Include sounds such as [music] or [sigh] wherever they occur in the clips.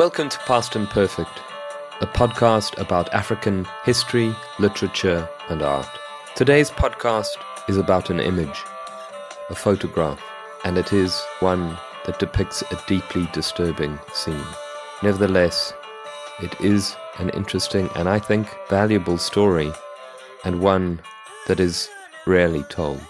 Welcome to Past Imperfect, a podcast about African history, literature, and art. Today's podcast is about an image, a photograph, and it is one that depicts a deeply disturbing scene. Nevertheless, it is an interesting and I think valuable story, and one that is rarely told.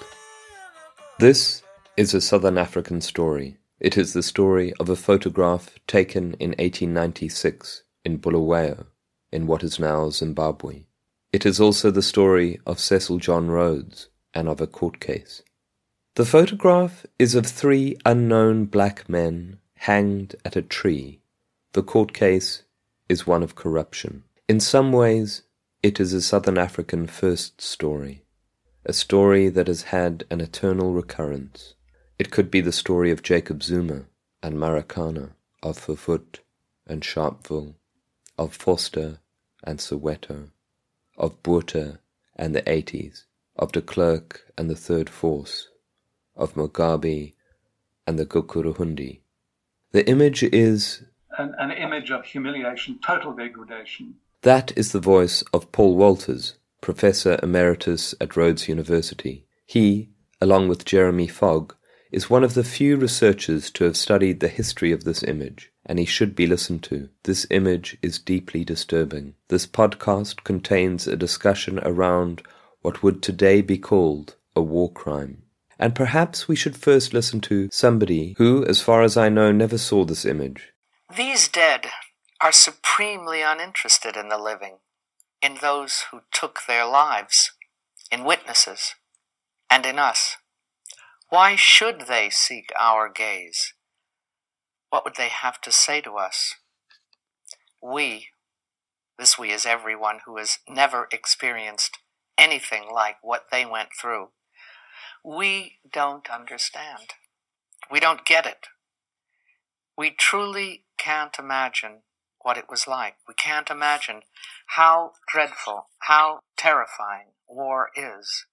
This is a Southern African story. It is the story of a photograph taken in 1896 in Bulawayo, in what is now Zimbabwe. It is also the story of Cecil John Rhodes and of a court case. The photograph is of three unknown black men hanged at a tree. The court case is one of corruption. In some ways, it is a Southern African first story, a story that has had an eternal recurrence. It could be the story of Jacob Zuma and Marikana, of Verwoerd and Sharpeville, of Vorster and Soweto, of Botha and the 80s, of de Klerk and the Third Force, of Mugabe and the Gukurahundi. The image is an, an image of humiliation, total degradation. That is the voice of Paul Walters, Professor Emeritus at Rhodes University. He, along with Jeremy Fogg, is one of the few researchers to have studied the history of this image, and he should be listened to. This image is deeply disturbing. This podcast contains a discussion around what would today be called a war crime. And perhaps we should first listen to somebody who, as far as I know, never saw this image. These dead are supremely uninterested in the living, in those who took their lives, in witnesses, and in us. Why should they seek our gaze? What would they have to say to us? We, this we is everyone who has never experienced anything like what they went through, we don't understand. We don't get it. We truly can't imagine what it was like. We can't imagine how dreadful, how terrifying war is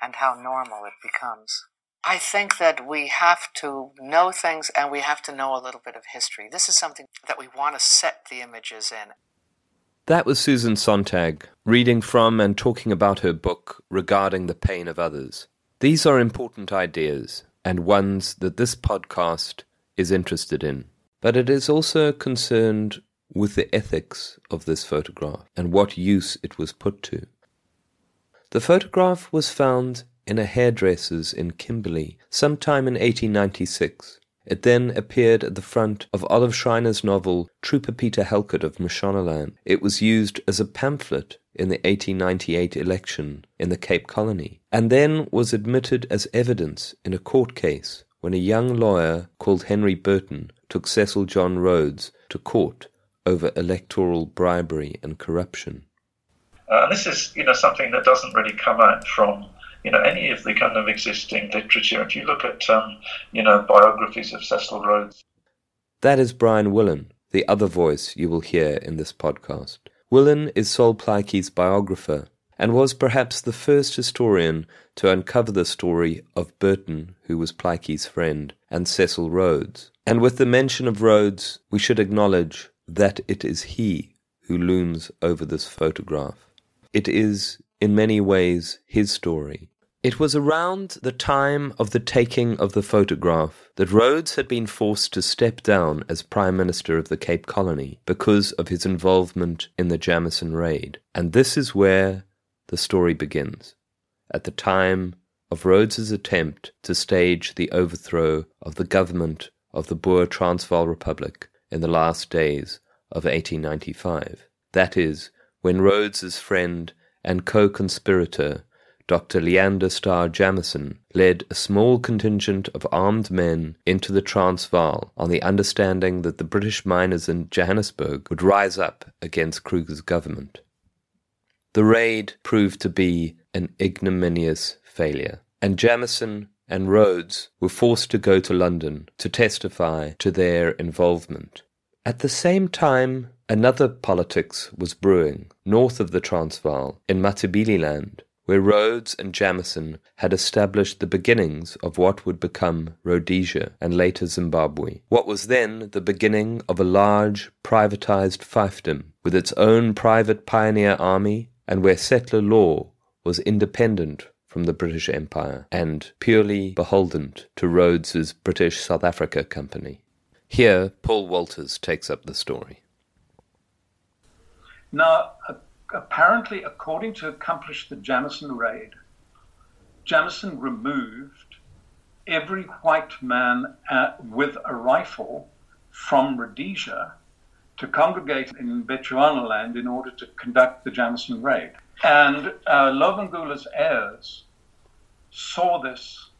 and how normal it becomes. I think that we have to know things and we have to know a little bit of history. This is something that we want to set the images in. That was Susan Sontag, reading from and talking about her book regarding the pain of others. These are important ideas, and ones that this podcast is interested in. But it is also concerned with the ethics of this photograph and what use it was put to. The photograph was found in a hairdresser's in Kimberley sometime in 1896. It then appeared at the front of Olive Schreiner's novel Trooper Peter Halket of Mashonaland. It was used as a pamphlet in the 1898 election in the Cape Colony, and then was admitted as evidence in a court case when a young lawyer called Henry Burton took Cecil John Rhodes to court over electoral bribery and corruption. Uh, this is, you know, something that doesn't really come out from, you know, any of the kind of existing literature. If you look at, um, you know, biographies of Cecil Rhodes. That is Brian Willan, the other voice you will hear in this podcast. Willan is Sol Plaatje's biographer and was perhaps the first historian to uncover the story of Burton, who was Plaatje's friend, and Cecil Rhodes. And with the mention of Rhodes, we should acknowledge that it is he who looms over this photograph. It is, in many ways, his story. It was around the time of the taking of the photograph that Rhodes had been forced to step down as Prime Minister of the Cape Colony because of his involvement in the Jameson raid. And this is where the story begins. At the time of Rhodes's attempt to stage the overthrow of the government of the Boer Transvaal Republic in the last days of 1895. That is, when Rhodes's friend and co-conspirator, Dr. Leander Starr Jameson, led a small contingent of armed men into the Transvaal on the understanding that the British miners in Johannesburg would rise up against Kruger's government. The raid proved to be an ignominious failure, and Jameson and Rhodes were forced to go to London to testify to their involvement. At the same time, Another politics was brewing north of the Transvaal in Matabeleland, where Rhodes and Jameson had established the beginnings of what would become Rhodesia and later Zimbabwe, what was then the beginning of a large privatized fiefdom with its own private pioneer army and where settler law was independent from the British Empire and purely beholden to Rhodes's British South Africa Company. Here, Paul Walters takes up the story. Now, apparently, according to accomplish the Jameson raid, Jameson removed every white man uh, with a rifle from Rhodesia to congregate in Bechuanaland in order to conduct the Jameson raid. And uh, Lobengula's heirs saw this.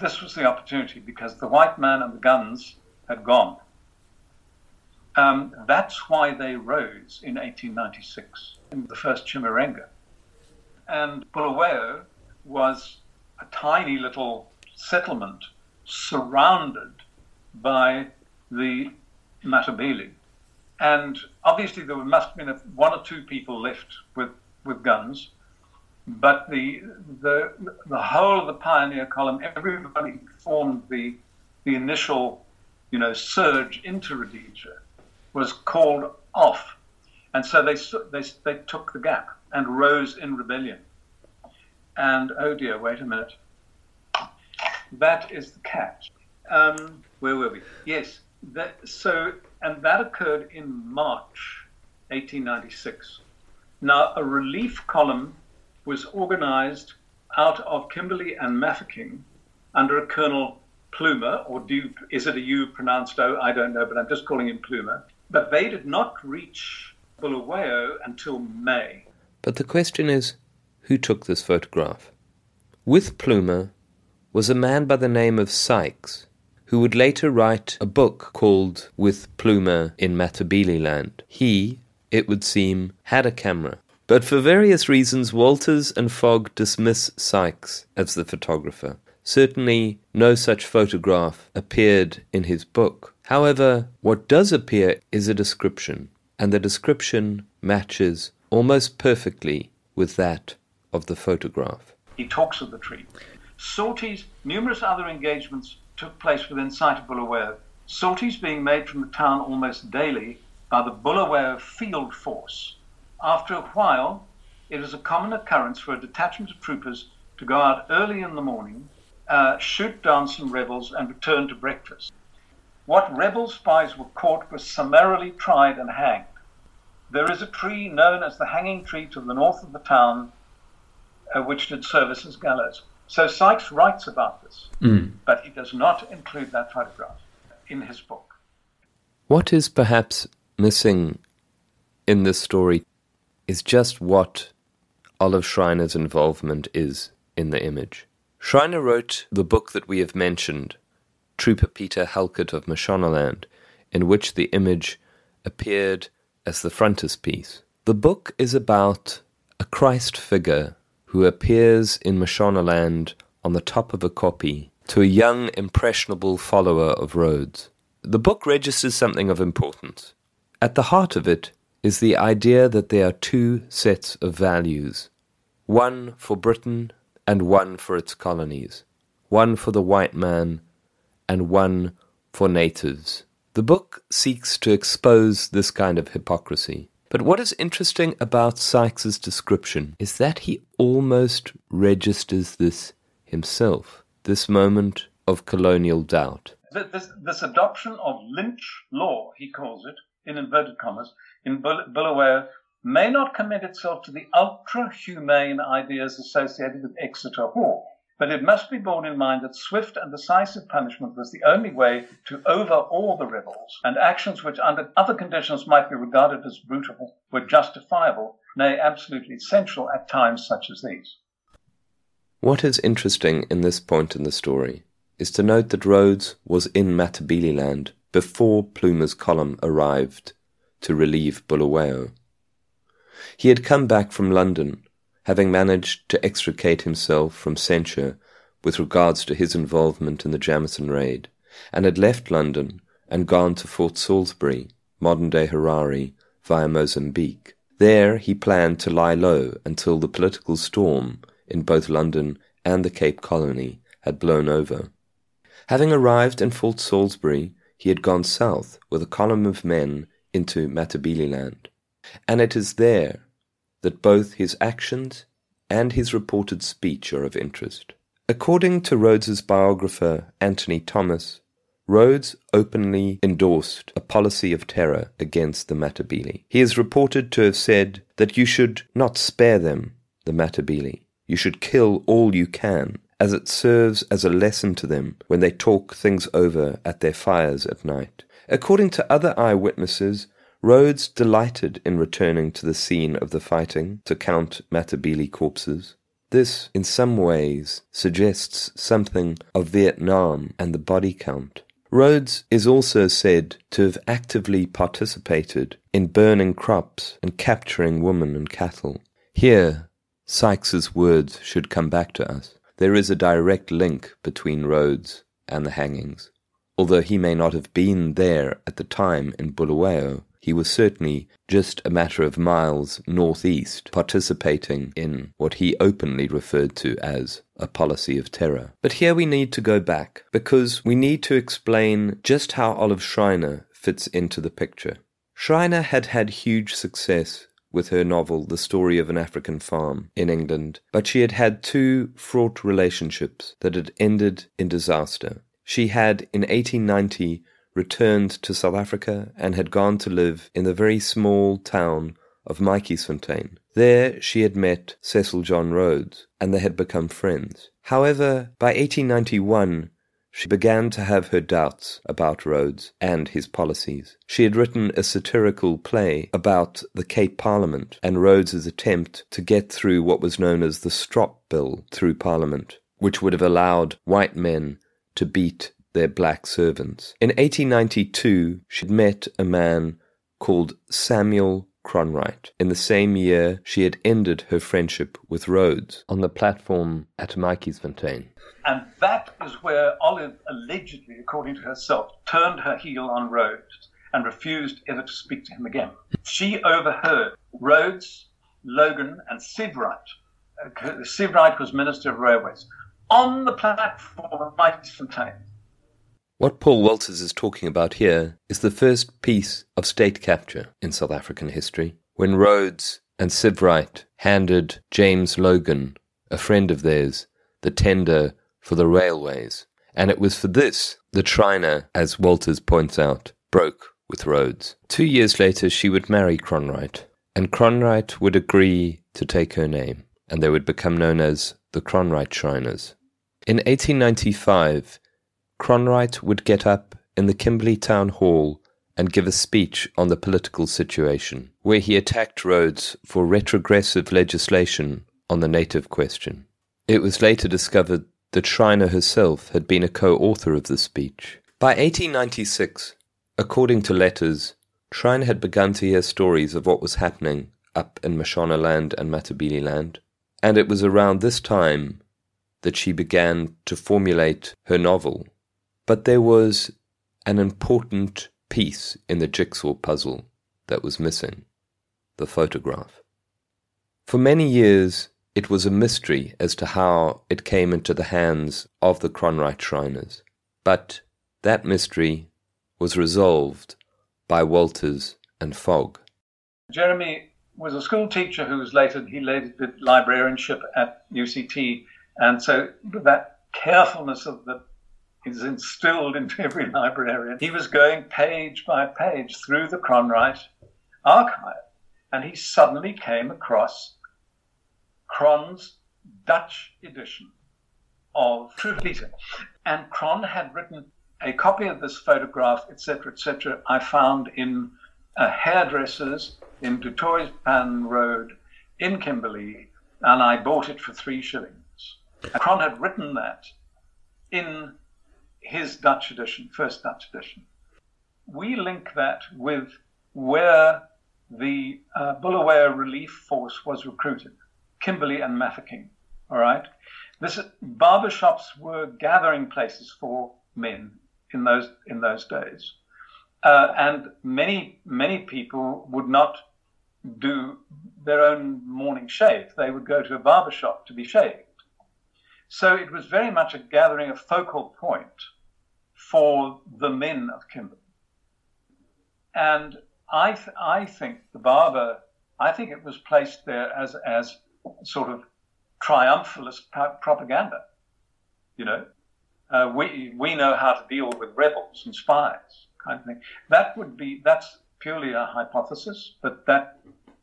This was the opportunity because the white man and the guns had gone. Um, that's why they rose in 1896 in the first Chimurenga. And Bulawayo was a tiny little settlement surrounded by the Matabele. And obviously, there must have been one or two people left with, with guns, but the, the, the whole of the pioneer column, everybody formed the, the initial you know, surge into Rhodesia was called off. And so they, they, they took the gap and rose in rebellion. And oh dear, wait a minute. That is the catch. Um, where were we? Yes. That, so, and that occurred in March 1896. Now, a relief column was organized out of Kimberley and Mafeking under a Colonel Plumer, or do is it a U pronounced O? I don't know, but I'm just calling him Plumer. But they did not reach Bulawayo until May. But the question is who took this photograph? With Plumer was a man by the name of Sykes, who would later write a book called With Plumer in Matabele Land. He, it would seem, had a camera. But for various reasons, Walters and Fogg dismiss Sykes as the photographer. Certainly, no such photograph appeared in his book. However, what does appear is a description, and the description matches almost perfectly with that of the photograph. He talks of the tree. Sorties, numerous other engagements took place within sight of Bulawayo, sorties being made from the town almost daily by the Bulawayo field force. After a while, it is a common occurrence for a detachment of troopers to go out early in the morning, uh, shoot down some rebels, and return to breakfast. What rebel spies were caught were summarily tried and hanged. There is a tree known as the hanging tree to the north of the town, uh, which did service as gallows. So Sykes writes about this, mm. but he does not include that photograph in his book. What is perhaps missing in this story is just what Olive Schreiner's involvement is in the image. Schreiner wrote the book that we have mentioned, Trooper Peter Halket of Mashonaland, in which the image appeared as the frontispiece. The book is about a Christ figure who appears in Mashonaland on the top of a kopje to a young, impressionable follower of Rhodes. The book registers something of importance. At the heart of it is the idea that there are two sets of values one for Britain and one for its colonies, one for the white man and one for natives. The book seeks to expose this kind of hypocrisy. But what is interesting about Sykes's description is that he almost registers this himself, this moment of colonial doubt. This, this adoption of lynch law, he calls it, in inverted commas, in Bulawayo, may not commit itself to the ultra humane ideas associated with Exeter Hall. But it must be borne in mind that swift and decisive punishment was the only way to overawe the rebels, and actions which under other conditions might be regarded as brutal were justifiable, nay, absolutely essential at times such as these. What is interesting in this point in the story is to note that Rhodes was in Matabele land before Plumer's column arrived to relieve Bulawayo. He had come back from London having managed to extricate himself from censure with regards to his involvement in the Jameson raid, and had left London and gone to Fort Salisbury, modern day Harare, via Mozambique. There he planned to lie low until the political storm in both London and the Cape Colony had blown over. Having arrived in Fort Salisbury, he had gone south with a column of men into Matabeleland, and it is there that both his actions and his reported speech are of interest. According to Rhodes's biographer Anthony Thomas, Rhodes openly endorsed a policy of terror against the Matabele. He is reported to have said that you should not spare them, the Matabele. You should kill all you can, as it serves as a lesson to them when they talk things over at their fires at night. According to other eyewitnesses, Rhodes delighted in returning to the scene of the fighting to count Matabele corpses. This, in some ways, suggests something of Vietnam and the body count. Rhodes is also said to have actively participated in burning crops and capturing women and cattle. Here, Sykes's words should come back to us. There is a direct link between Rhodes and the hangings. Although he may not have been there at the time in Bulawayo, he was certainly just a matter of miles northeast, participating in what he openly referred to as a policy of terror. But here we need to go back, because we need to explain just how Olive Schreiner fits into the picture. Schreiner had had huge success with her novel The Story of an African Farm in England, but she had had two fraught relationships that had ended in disaster. She had, in 1890, returned to South Africa and had gone to live in the very small town of Matjiesfontein. There she had met Cecil John Rhodes, and they had become friends. However, by 1891, she began to have her doubts about Rhodes and his policies. She had written a satirical play about the Cape Parliament and Rhodes's attempt to get through what was known as the Strop Bill through Parliament, which would have allowed white men to beat their black servants. In 1892, she'd met a man called Samuel Cronwright. In the same year, she had ended her friendship with Rhodes on the platform at Matjiesfontein. And that is where Olive allegedly, according to herself, turned her heel on Rhodes and refused ever to speak to him again. She overheard Rhodes, Logan, and Sivewright. Uh, Sivewright was Minister of Railways on the platform of Matjiesfontein what Paul Walters is talking about here is the first piece of state capture in South African history, when Rhodes and Sivewright handed James Logan, a friend of theirs, the tender for the railways. And it was for this that Schreiner, as Walters points out, broke with Rhodes. Two years later, she would marry Cronwright, and Cronwright would agree to take her name, and they would become known as the Cronwright Schreiners. In 1895, Cronwright would get up in the Kimberley Town Hall and give a speech on the political situation, where he attacked Rhodes for retrogressive legislation on the native question. It was later discovered that Schreiner herself had been a co author of the speech. By 1896, according to letters, Schreiner had begun to hear stories of what was happening up in Mashonaland and Matabeleland, and it was around this time that she began to formulate her novel but there was an important piece in the jigsaw puzzle that was missing the photograph. For many years, it was a mystery as to how it came into the hands of the Cronwright Schreiners, but that mystery was resolved by Walters and Fogg. Jeremy was a school teacher who was later, he later did librarianship at UCT, and so that carefulness of the is instilled into every [laughs] librarian. He was going page by page through the Cronwright archive, and he suddenly came across Cron's Dutch edition of Peter. And Cron had written a copy of this photograph, etc., etc., I found in a hairdresser's in Du Pan Road in Kimberley, and I bought it for three shillings. Cron had written that in his Dutch edition, first Dutch edition. We link that with where the uh, Bulawayo Relief Force was recruited, Kimberley and Mafeking. All right, this barbershops were gathering places for men in those in those days, uh, and many many people would not do their own morning shave. They would go to a barber shop to be shaved. So it was very much a gathering, a focal point for the men of Kimberley. And I, th- I think the barber, I think it was placed there as, as sort of triumphalist propaganda. You know, uh, we, we know how to deal with rebels and spies, kind of thing. That would be, that's purely a hypothesis, but that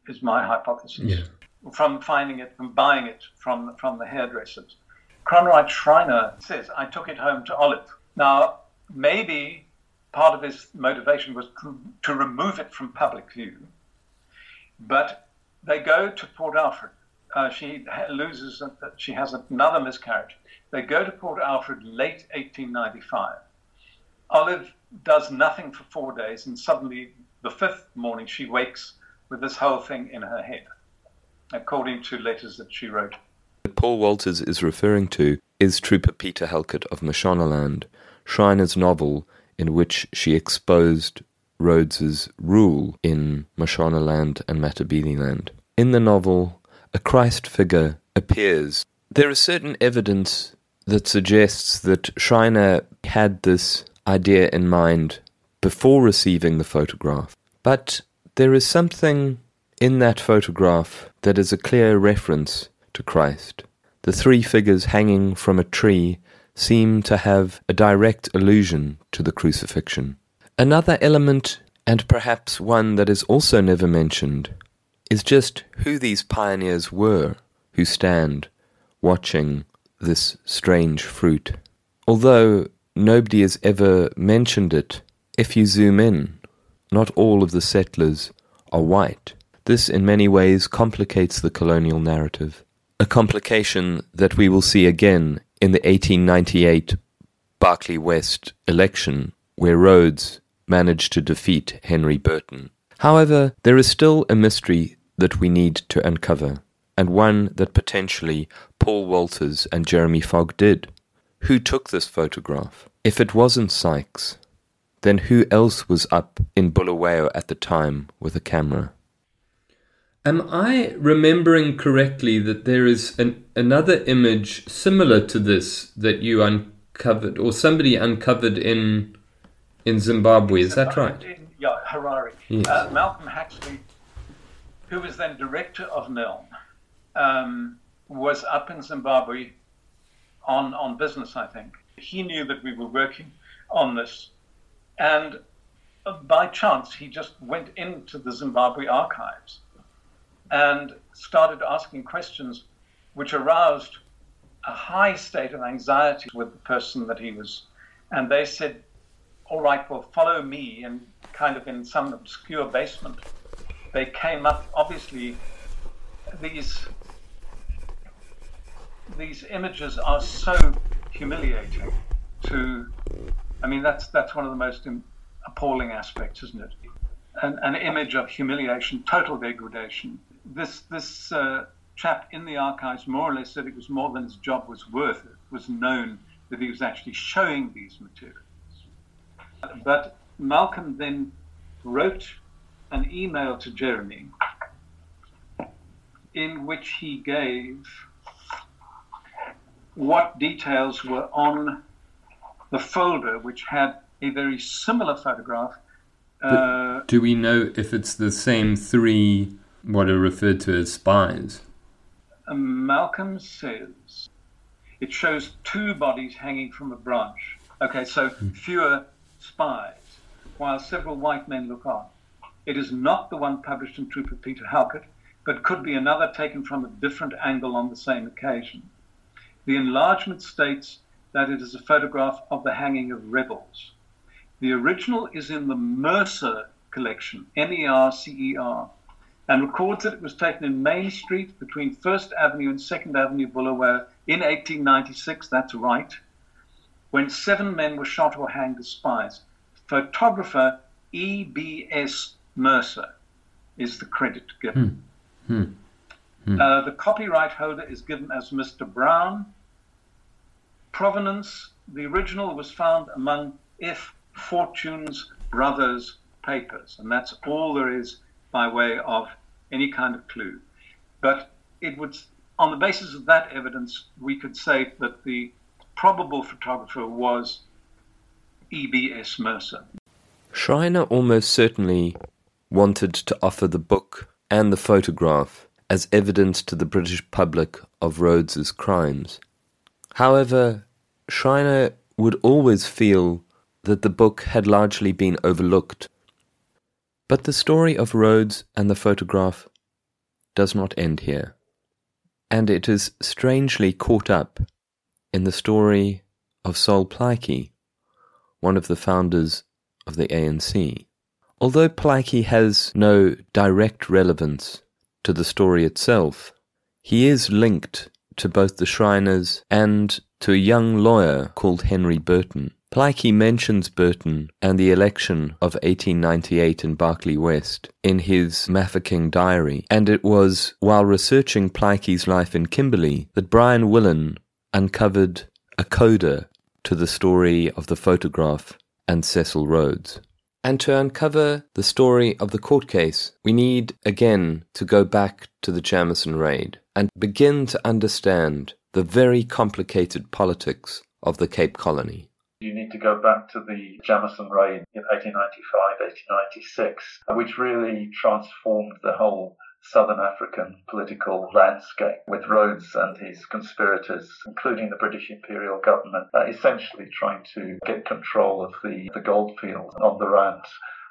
is my hypothesis. Yeah. From finding it, from buying it from, from the hairdressers. Cronwright Schreiner says, I took it home to Olive. Now, maybe part of his motivation was to, to remove it from public view, but they go to Port Alfred. Uh, she loses, she has another miscarriage. They go to Port Alfred late 1895. Olive does nothing for four days, and suddenly, the fifth morning, she wakes with this whole thing in her head, according to letters that she wrote. Paul Walters is referring to is Trooper Peter Halket of Mashonaland, Schreiner's novel in which she exposed Rhodes's rule in Mashonaland and Matabeleland. In the novel, a Christ figure appears. There is certain evidence that suggests that Schreiner had this idea in mind before receiving the photograph. But there is something in that photograph that is a clear reference to Christ. The three figures hanging from a tree seem to have a direct allusion to the crucifixion. Another element, and perhaps one that is also never mentioned, is just who these pioneers were who stand watching this strange fruit. Although nobody has ever mentioned it, if you zoom in, not all of the settlers are white. This in many ways complicates the colonial narrative. A complication that we will see again in the 1898 Barkly West election, where Rhodes managed to defeat Henry Burton. However, there is still a mystery that we need to uncover, and one that potentially Paul Walters and Jeremy Fogg did. Who took this photograph? If it wasn't Sykes, then who else was up in Bulawayo at the time with a camera? Am I remembering correctly that there is an, another image similar to this that you uncovered, or somebody uncovered in in Zimbabwe? Is that right? In, yeah, Harare. Yes. Uh, Malcolm Hacksley, who was then director of NELM, um, was up in Zimbabwe on on business. I think he knew that we were working on this and by chance, he just went into the Zimbabwe archives and started asking questions which aroused a high state of anxiety with the person that he was. And they said, All right, well, follow me. And kind of in some obscure basement, they came up, obviously, these. These images are so humiliating to I mean, that's that's one of the most appalling aspects, isn't it? An, an image of humiliation, total degradation. This this uh, chap in the archives more or less said it was more than his job was worth. It was known that he was actually showing these materials. But Malcolm then wrote an email to Jeremy in which he gave what details were on the folder, which had a very similar photograph. Uh, do we know if it's the same three, what are referred to as spies? Malcolm says it shows two bodies hanging from a branch. Okay, so hmm. fewer spies, while several white men look on. It is not the one published in Trooper Peter Halket, but could be another taken from a different angle on the same occasion. The enlargement states that it is a photograph of the hanging of rebels. The original is in the Mercer collection, M E R C E R, and records that it was taken in Main Street between First Avenue and Second Avenue, Bulawayo in 1896. That's right. When seven men were shot or hanged as spies. Photographer E.B.S. Mercer is the credit given. Hmm. Hmm. Hmm. Uh, the copyright holder is given as Mr. Brown, provenance, the original was found among F. Fortune's brother's papers, and that's all there is by way of any kind of clue. But it would, on the basis of that evidence, we could say that the probable photographer was E.B.S. Mercer. Schreiner almost certainly wanted to offer the book and the photograph as evidence to the British public of Rhodes's crimes. However, Schreiner would always feel that the book had largely been overlooked. But the story of Rhodes and the photograph does not end here, and it is strangely caught up in the story of Sol Plaatje, one of the founders of the ANC. Although Plaatje has no direct relevance to the story itself, he is linked to both the Schreiners and to a young lawyer called Henry Burton. Plaatje mentions Burton and the election of 1898 in Barkly West in his Mafeking diary, and it was while researching Plaatje's life in Kimberley that Brian Willan uncovered a coda to the story of the photograph and Cecil Rhodes. And to uncover the story of the court case, we need again to go back to the Jameson raid and begin to understand the very complicated politics of the Cape Colony. You need to go back to the Jameson raid in 1895, 1896, which really transformed the whole southern African political landscape, with Rhodes and his conspirators, including the British imperial government, uh, essentially trying to get control of the, the goldfields on the Rand.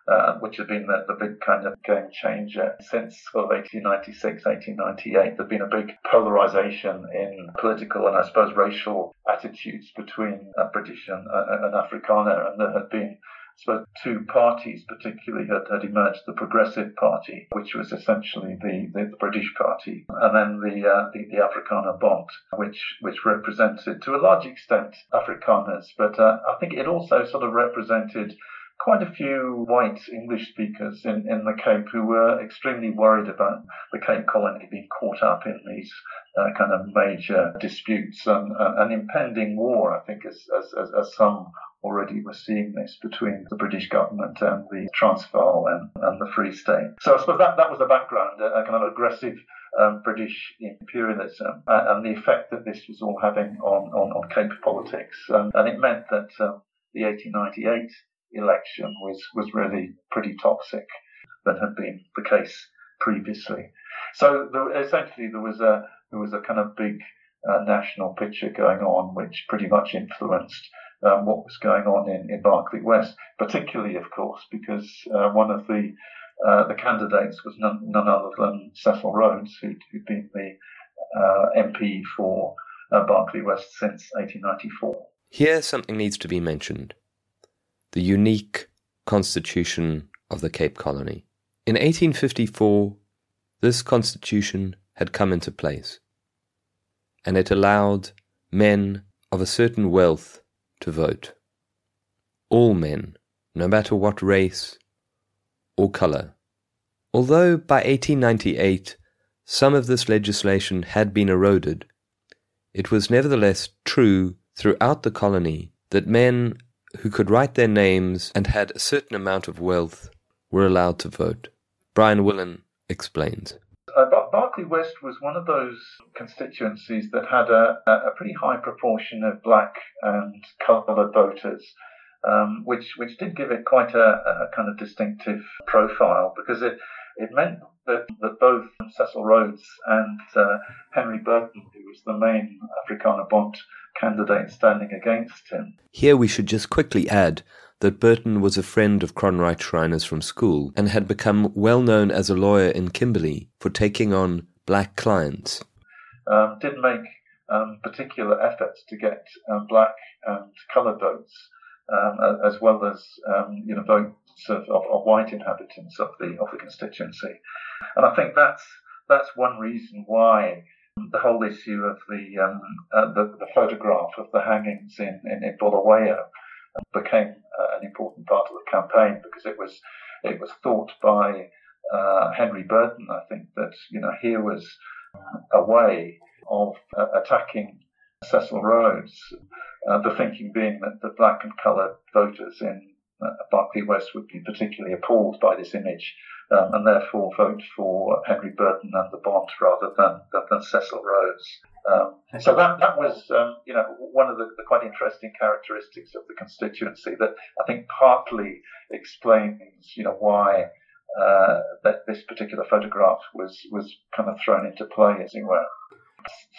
Uh, which had been the, the, big kind of game changer since sort of 1896, 1898. There'd been a big polarization in political and I suppose racial attitudes between uh, British and, uh, and Afrikaner, and there had been so two parties particularly had, had emerged, the Progressive Party, which was essentially the, the, the British Party, and then the, uh, the, the Afrikaner Bond, which, which represented to a large extent Afrikaners, but uh, I think it also sort of represented quite a few white English speakers in, in the Cape who were extremely worried about the Cape Colony being caught up in these uh, kind of major disputes and uh, an impending war, I think, as, as, as, some already were seeing this between the British government and the Transvaal and, and the Free State. So I suppose that, that was the background, a, a kind of aggressive um, British imperialism uh, and the effect that this was all having on, on, on Cape politics. Um, and it meant that um, the 1898 election was, was really pretty toxic than had been the case previously. So there, essentially there was a there was a kind of big uh, national picture going on, which pretty much influenced um, what was going on in, in Barkly West, particularly, of course, because uh, one of the uh, the candidates was none, none, other than Cecil Rhodes, who'd, who'd been the uh, MP for uh, Barkly West since 1894. Here, something needs to be mentioned the unique constitution of the Cape Colony. In 1854, this constitution had come into place, and it allowed men of a certain wealth to vote. All men, no matter what race or colour. Although by 1898 some of this legislation had been eroded, it was nevertheless true throughout the colony that men who could write their names and had a certain amount of wealth were allowed to vote. Brian Willan explains. Uh, Barkly West was one of those constituencies that had a, a pretty high proportion of black and coloured voters, um, which which did give it quite a, a, kind of distinctive profile because it it meant that, that both Cecil Rhodes and uh, Henry Burton, who was the main Afrikaner Bond candidate standing against him. Here we should just quickly add that Burton was a friend of Cronwright Schreiner's from school and had become well known as a lawyer in Kimberley for taking on black clients. Um, did make um, particular efforts to get um, black and coloured votes, um, as well as um, you know votes of, of, white inhabitants of the of the constituency, and I think that's that's one reason why the whole issue of the um, uh, the, the, photograph of the hangings in in, in Bulawayo became uh, an important part of the campaign because it was it was thought by uh, Henry Burton, I think, that you know here was a way of uh, attacking Cecil Rhodes. Uh, the thinking being that the black and coloured voters in uh, Barkly West would be particularly appalled by this image um, and therefore vote for Henry Burton and the Bond rather than, than, than Cecil Rhodes. Um, so that, that was, um, you know, one of the, the, quite interesting characteristics of the constituency that I think partly explains, you know, why uh, that this particular photograph was, was kind of thrown into play, as it were.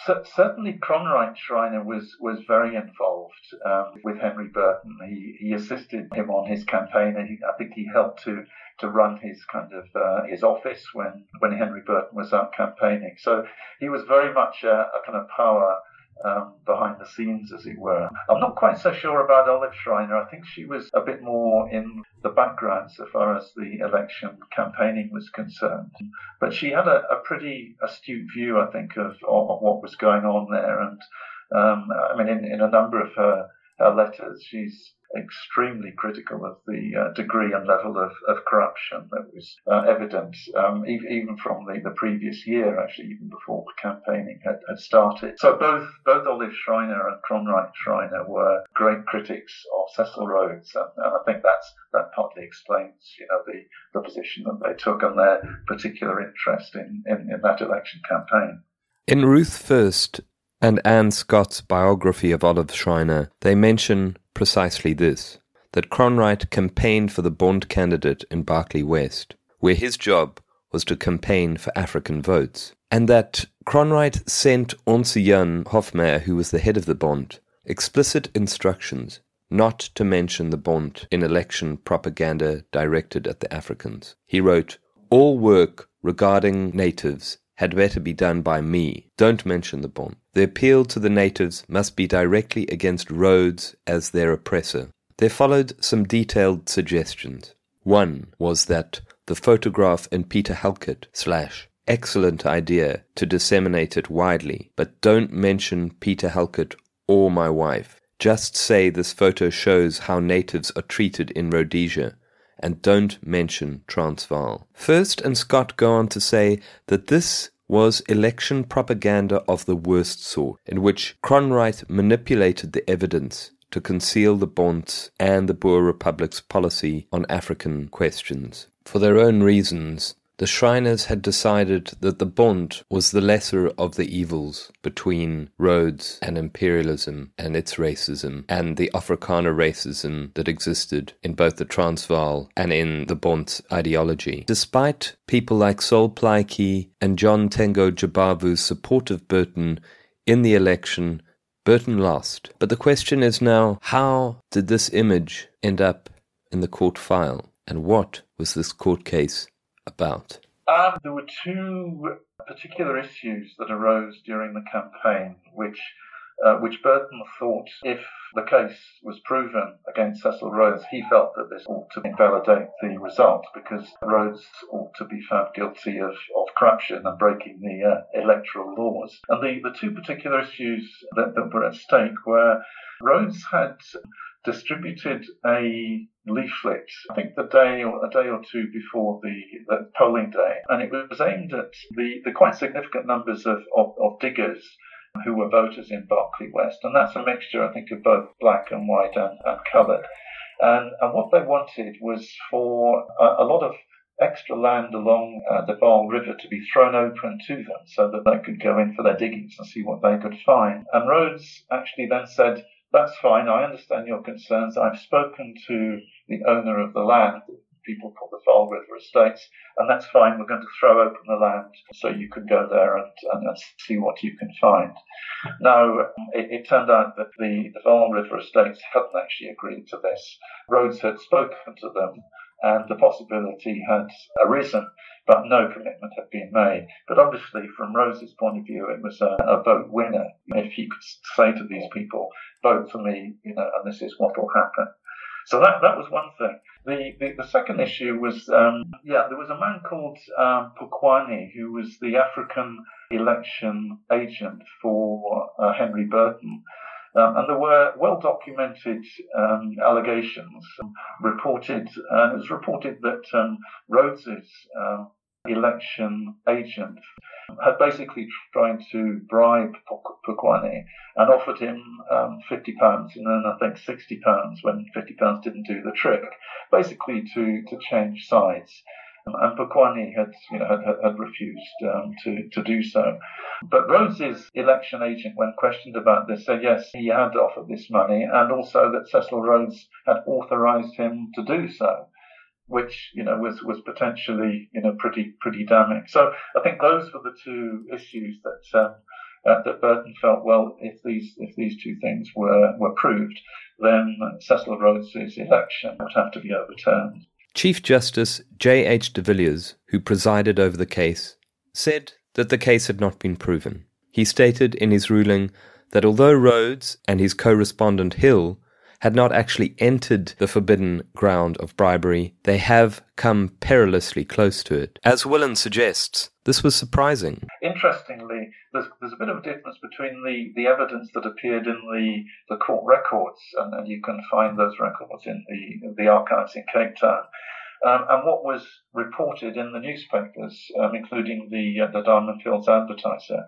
C- certainly, Cronwright Schreiner was was very involved um, with Henry Burton. He he assisted him on his campaign. He, I think he helped to to run his kind of uh, his office when when Henry Burton was out campaigning. So he was very much a, a kind of power um, behind the scenes, as it were. I'm not quite so sure about Olive Schreiner. I think she was a bit more in the background so far as the election campaigning was concerned. But she had a, a pretty astute view, I think, of, of, what was going on there. And um, I mean, in, in a number of her, her letters, she's extremely critical of the uh, degree and level of, of corruption that was uh, evident um, even from the, the previous year, actually, even before campaigning had, had started. So both both Olive Schreiner and Cronwright Schreiner were great critics of Cecil Rhodes, and, and I think that's that partly explains, you know, the, the position that they took and their particular interest in, in, in that election campaign. In Ruth First and Anne Scott's biography of Olive Schreiner, they mention precisely this that Cronwright campaigned for the Bond candidate in Barkly West, where his job was to campaign for African votes, and that Cronwright sent Onze Jan Hofmeyr, who was the head of the Bond, explicit instructions not to mention the Bond in election propaganda directed at the Africans. He wrote, All work regarding natives had better be done by me. Don't mention the Bond. The appeal to the natives must be directly against Rhodes as their oppressor. There followed some detailed suggestions. One was that the photograph in Peter Halket slash excellent idea to disseminate it widely, but don't mention Peter Halket or my wife. Just say this photo shows how natives are treated in Rhodesia, and don't mention Transvaal. First and Scott go on to say that this was election propaganda of the worst sort, in which Cronwright manipulated the evidence to conceal the Bonds and the Boer Republic's policy on African questions. For their own reasons, the Schreiners had decided that the Bond was the lesser of the evils between Rhodes and imperialism and its racism, and the Afrikaner racism that existed in both the Transvaal and in the Bond's ideology. Despite people like Sol Plaatje and John Tengo Jabavu's support of Burton in the election, Burton lost. But the question is now how did this image end up in the court file? And what was this court case about? Um, there were two particular issues that arose during the campaign, which uh, which Burton thought, if the case was proven against Cecil Rhodes, he felt that this ought to invalidate the result because Rhodes ought to be found guilty of, of corruption and breaking the uh, electoral laws. And the, the two particular issues that, that were at stake were Rhodes had distributed a leaflet, I think the day or a day or two before the, the polling day, and it was aimed at the, the quite significant numbers of, of, of diggers who were voters in Barkly West, and that's a mixture, I think, of both black and white and, and coloured. And, and what they wanted was for a, a lot of extra land along uh, the Vaal River to be thrown open to them so that they could go in for their diggings and see what they could find. And Rhodes actually then said, that's fine. I understand your concerns. I've spoken to the owner of the land, people called the Vaal River Estates, and that's fine. We're going to throw open the land so you can go there and, and see what you can find. Now, it, it turned out that the, the Vaal River Estates hadn't actually agreed to this. Rhodes had spoken to them and the possibility had arisen, but no commitment had been made. But obviously, from Rhodes's point of view, it was a, a vote winner. If he could say to these people, vote for me, you know, and this is what will happen. So that, that was one thing. The, the, the second issue was, um, yeah, there was a man called um, Pokoane who was the African election agent for uh, Henry Burton. Um, and there were well documented um, allegations reported, and it was reported that um, Rhodes's um, election agent had basically tried to bribe Pokwani and offered him um, fifty pounds and then I think sixty pounds when fifty pounds didn't do the trick, basically to to change sides. And Pokwani had, you know, had, had refused um, to, to do so. But Rhodes's election agent, when questioned about this, said yes, he had offered this money, and also that Cecil Rhodes had authorised him to do so which you know was was potentially you know pretty pretty damning. So I think those were the two issues that um, uh, that Burton felt well if these if these two things were were proved, then Cecil Rhodes's election would have to be overturned. Chief Justice J. H. de Villiers, who presided over the case, said that the case had not been proven. He stated in his ruling that although Rhodes and his co-respondent Hill had not actually entered the forbidden ground of bribery, they have come perilously close to it. As Willan suggests, this was surprising. Interestingly, there's, there's a bit of a difference between the, the evidence that appeared in the, the court records, and, and you can find those records in the, the archives in Cape Town. Um, and what was reported in the newspapers, um, including the uh, the Diamond Fields Advertiser.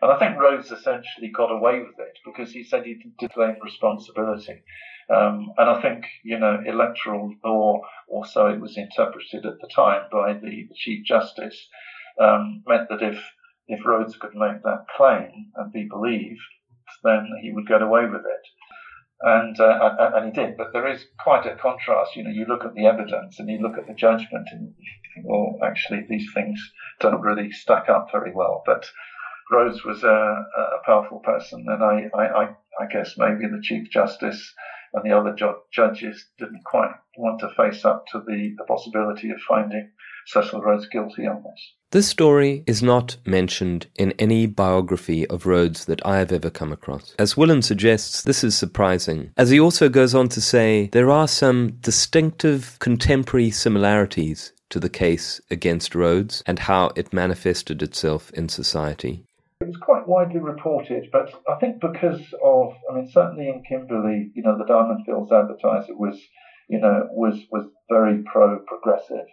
And I think Rhodes essentially got away with it because he said he did claim responsibility. Um, and I think, you know, electoral law, or so it was interpreted at the time by the, the Chief Justice, um, meant that if, if Rhodes could make that claim and be believed, then he would get away with it. And, uh, and, he did. But there is quite a contrast. You know, you look at the evidence and you look at the judgment and you think, well, actually, these things don't really stack up very well. But Rhodes was a, a powerful person, and I, I, I guess maybe the Chief Justice and the other ju- judges didn't quite want to face up to the, the possibility of finding Cecil Rhodes guilty on this. This story is not mentioned in any biography of Rhodes that I have ever come across. As Willan suggests, this is surprising, as he also goes on to say there are some distinctive contemporary similarities to the case against Rhodes and how it manifested itself in society. It was quite widely reported, but I think because of, I mean, certainly in Kimberley, you know, the Diamond Fields advertiser was, you know, was was very pro progressive.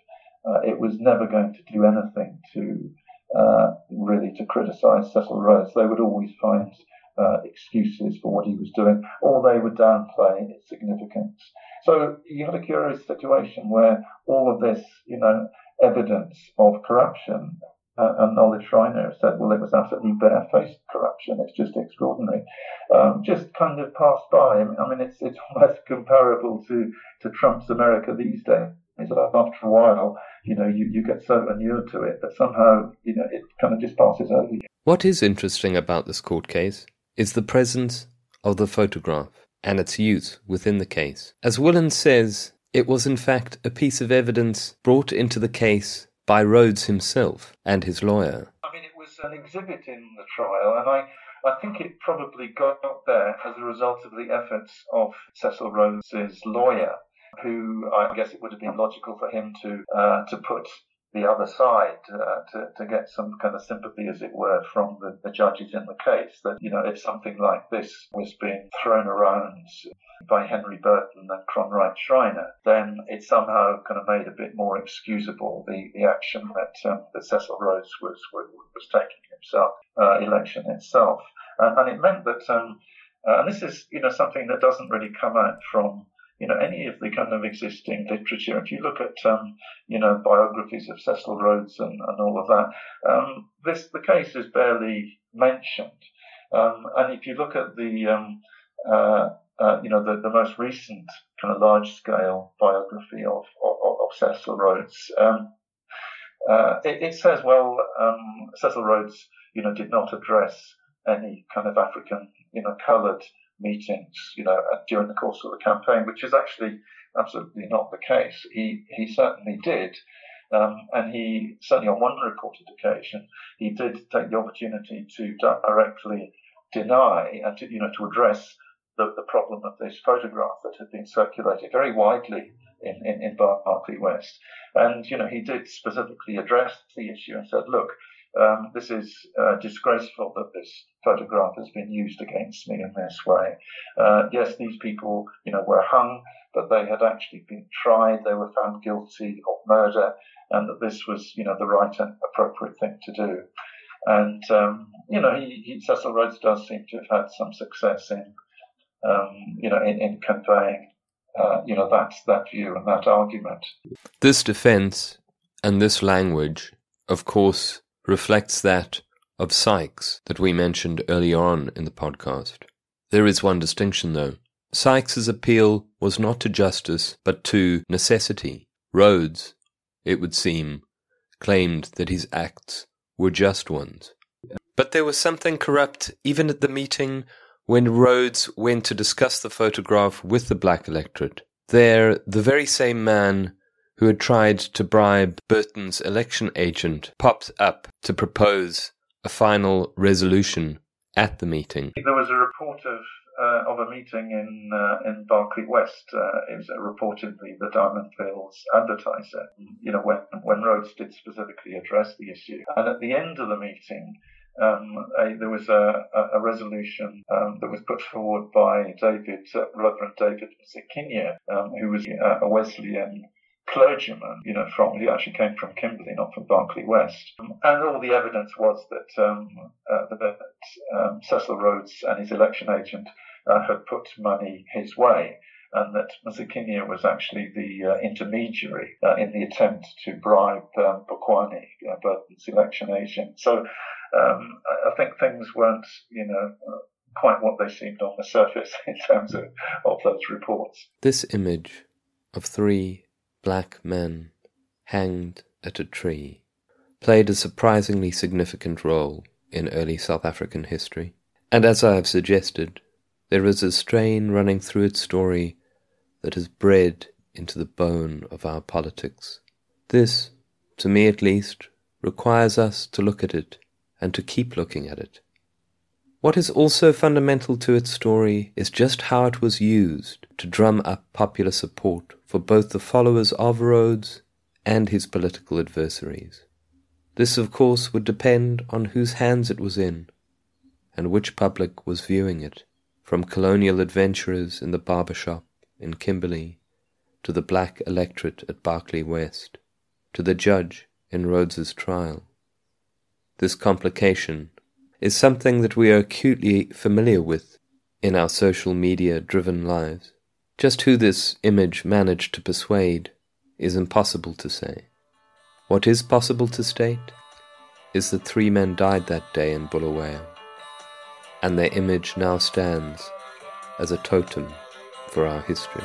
Uh, it was never going to do anything to uh, really to criticise Cecil Rhodes. They would always find uh, excuses for what he was doing, or they would downplay its significance. So you had a curious situation where all of this, you know, evidence of corruption uh, and Knowledge Schreiner said, well, it was absolutely barefaced corruption. It's just extraordinary. Um, just kind of passed by. I mean, it's it's [laughs] almost comparable to, to Trump's America these days. After a while, you know, you, you get so inured to it that somehow, you know, it kind of just passes over you. What is interesting about this court case is the presence of the photograph and its use within the case. As Willan says, it was in fact a piece of evidence brought into the case by Rhodes himself and his lawyer. I mean, it was an exhibit in the trial, and I, I think it probably got there as a result of the efforts of Cecil Rhodes's lawyer, who I guess it would have been logical for him to uh, to put the other side uh, to, to get some kind of sympathy, as it were, from the, the judges in the case. That, you know, if something like this was being thrown around by Henry Burton and Cronwright Schreiner, then it somehow kind of made a bit more excusable the, the action that, um, that Cecil Rhodes was, was, was taking himself, uh, election itself. Uh, and it meant that, um, uh, and this is, you know, something that doesn't really come out from you know, any of the kind of existing literature. If you look at, um, you know, biographies of Cecil Rhodes and, and all of that, um, this the case is barely mentioned. Um, and if you look at the, um, uh, uh, you know, the, the most recent kind of large scale biography of, of, of Cecil Rhodes, um, uh, it, it, says, well, um, Cecil Rhodes, you know, did not address any kind of African, you know, coloured meetings, you know, during the course of the campaign, which is actually absolutely not the case. He he certainly did, um, and he certainly on one reported occasion he did take the opportunity to directly deny and to you know to address the, the problem of this photograph that had been circulated very widely in, in, in Barkly West. And, you know, he did specifically address the issue and said, look, um, this is uh, disgraceful that this photograph has been used against me in this way. Uh, yes, these people, you know, were hung, but they had actually been tried. They were found guilty of murder, and that this was, you know, the right and appropriate thing to do. And, um, you know, he, he, Cecil Rhodes does seem to have had some success in, um, you know, in, in conveying, uh, you know, that, that view and that argument. This defense and this language, of course, reflects that of Sykes that we mentioned earlier on in the podcast. There is one distinction, though. Sykes's appeal was not to justice, but to necessity. Rhodes, it would seem, claimed that his acts were just ones. But there was something corrupt even at the meeting when Rhodes went to discuss the photograph with the black electorate. There, the very same man who had tried to bribe Burton's election agent popped up to propose a final resolution at the meeting. There was a report of uh, of a meeting in uh, in Barkly West. Uh, it was reportedly the Diamond Fields advertiser. You know when when Rhodes did specifically address the issue, and at the end of the meeting. Um, a, there was a, a, resolution um, that was put forward by David, uh, Reverend David Msikinyia, um, who was uh, a Wesleyan clergyman, you know, from he actually came from Kimberley, not from Barkly West, and all the evidence was that um, uh, that um, Cecil Rhodes and his election agent uh, had put money his way. And that Msikinyia was actually the uh, intermediary uh, in the attempt to bribe um, Pokoane, uh, Burton's election agent. So um, I think things weren't, you know, quite what they seemed on the [laughs] surface in terms of, of those reports. This image of three black men hanged at a tree played a surprisingly significant role in early South African history. And as I have suggested, there is a strain running through its story that has bred into the bone of our politics. This, to me at least, requires us to look at it and to keep looking at it. What is also fundamental to its story is just how it was used to drum up popular support for both the followers of Rhodes and his political adversaries. This, of course, would depend on whose hands it was in, and which public was viewing it, from colonial adventurers in the barber shop in Kimberley, to the black electorate at Barkly West, to the judge in Rhodes's trial. This complication is something that we are acutely familiar with in our social media driven lives. Just who this image managed to persuade is impossible to say. What is possible to state is that three men died that day in Bulawayo, and their image now stands as a totem for our history.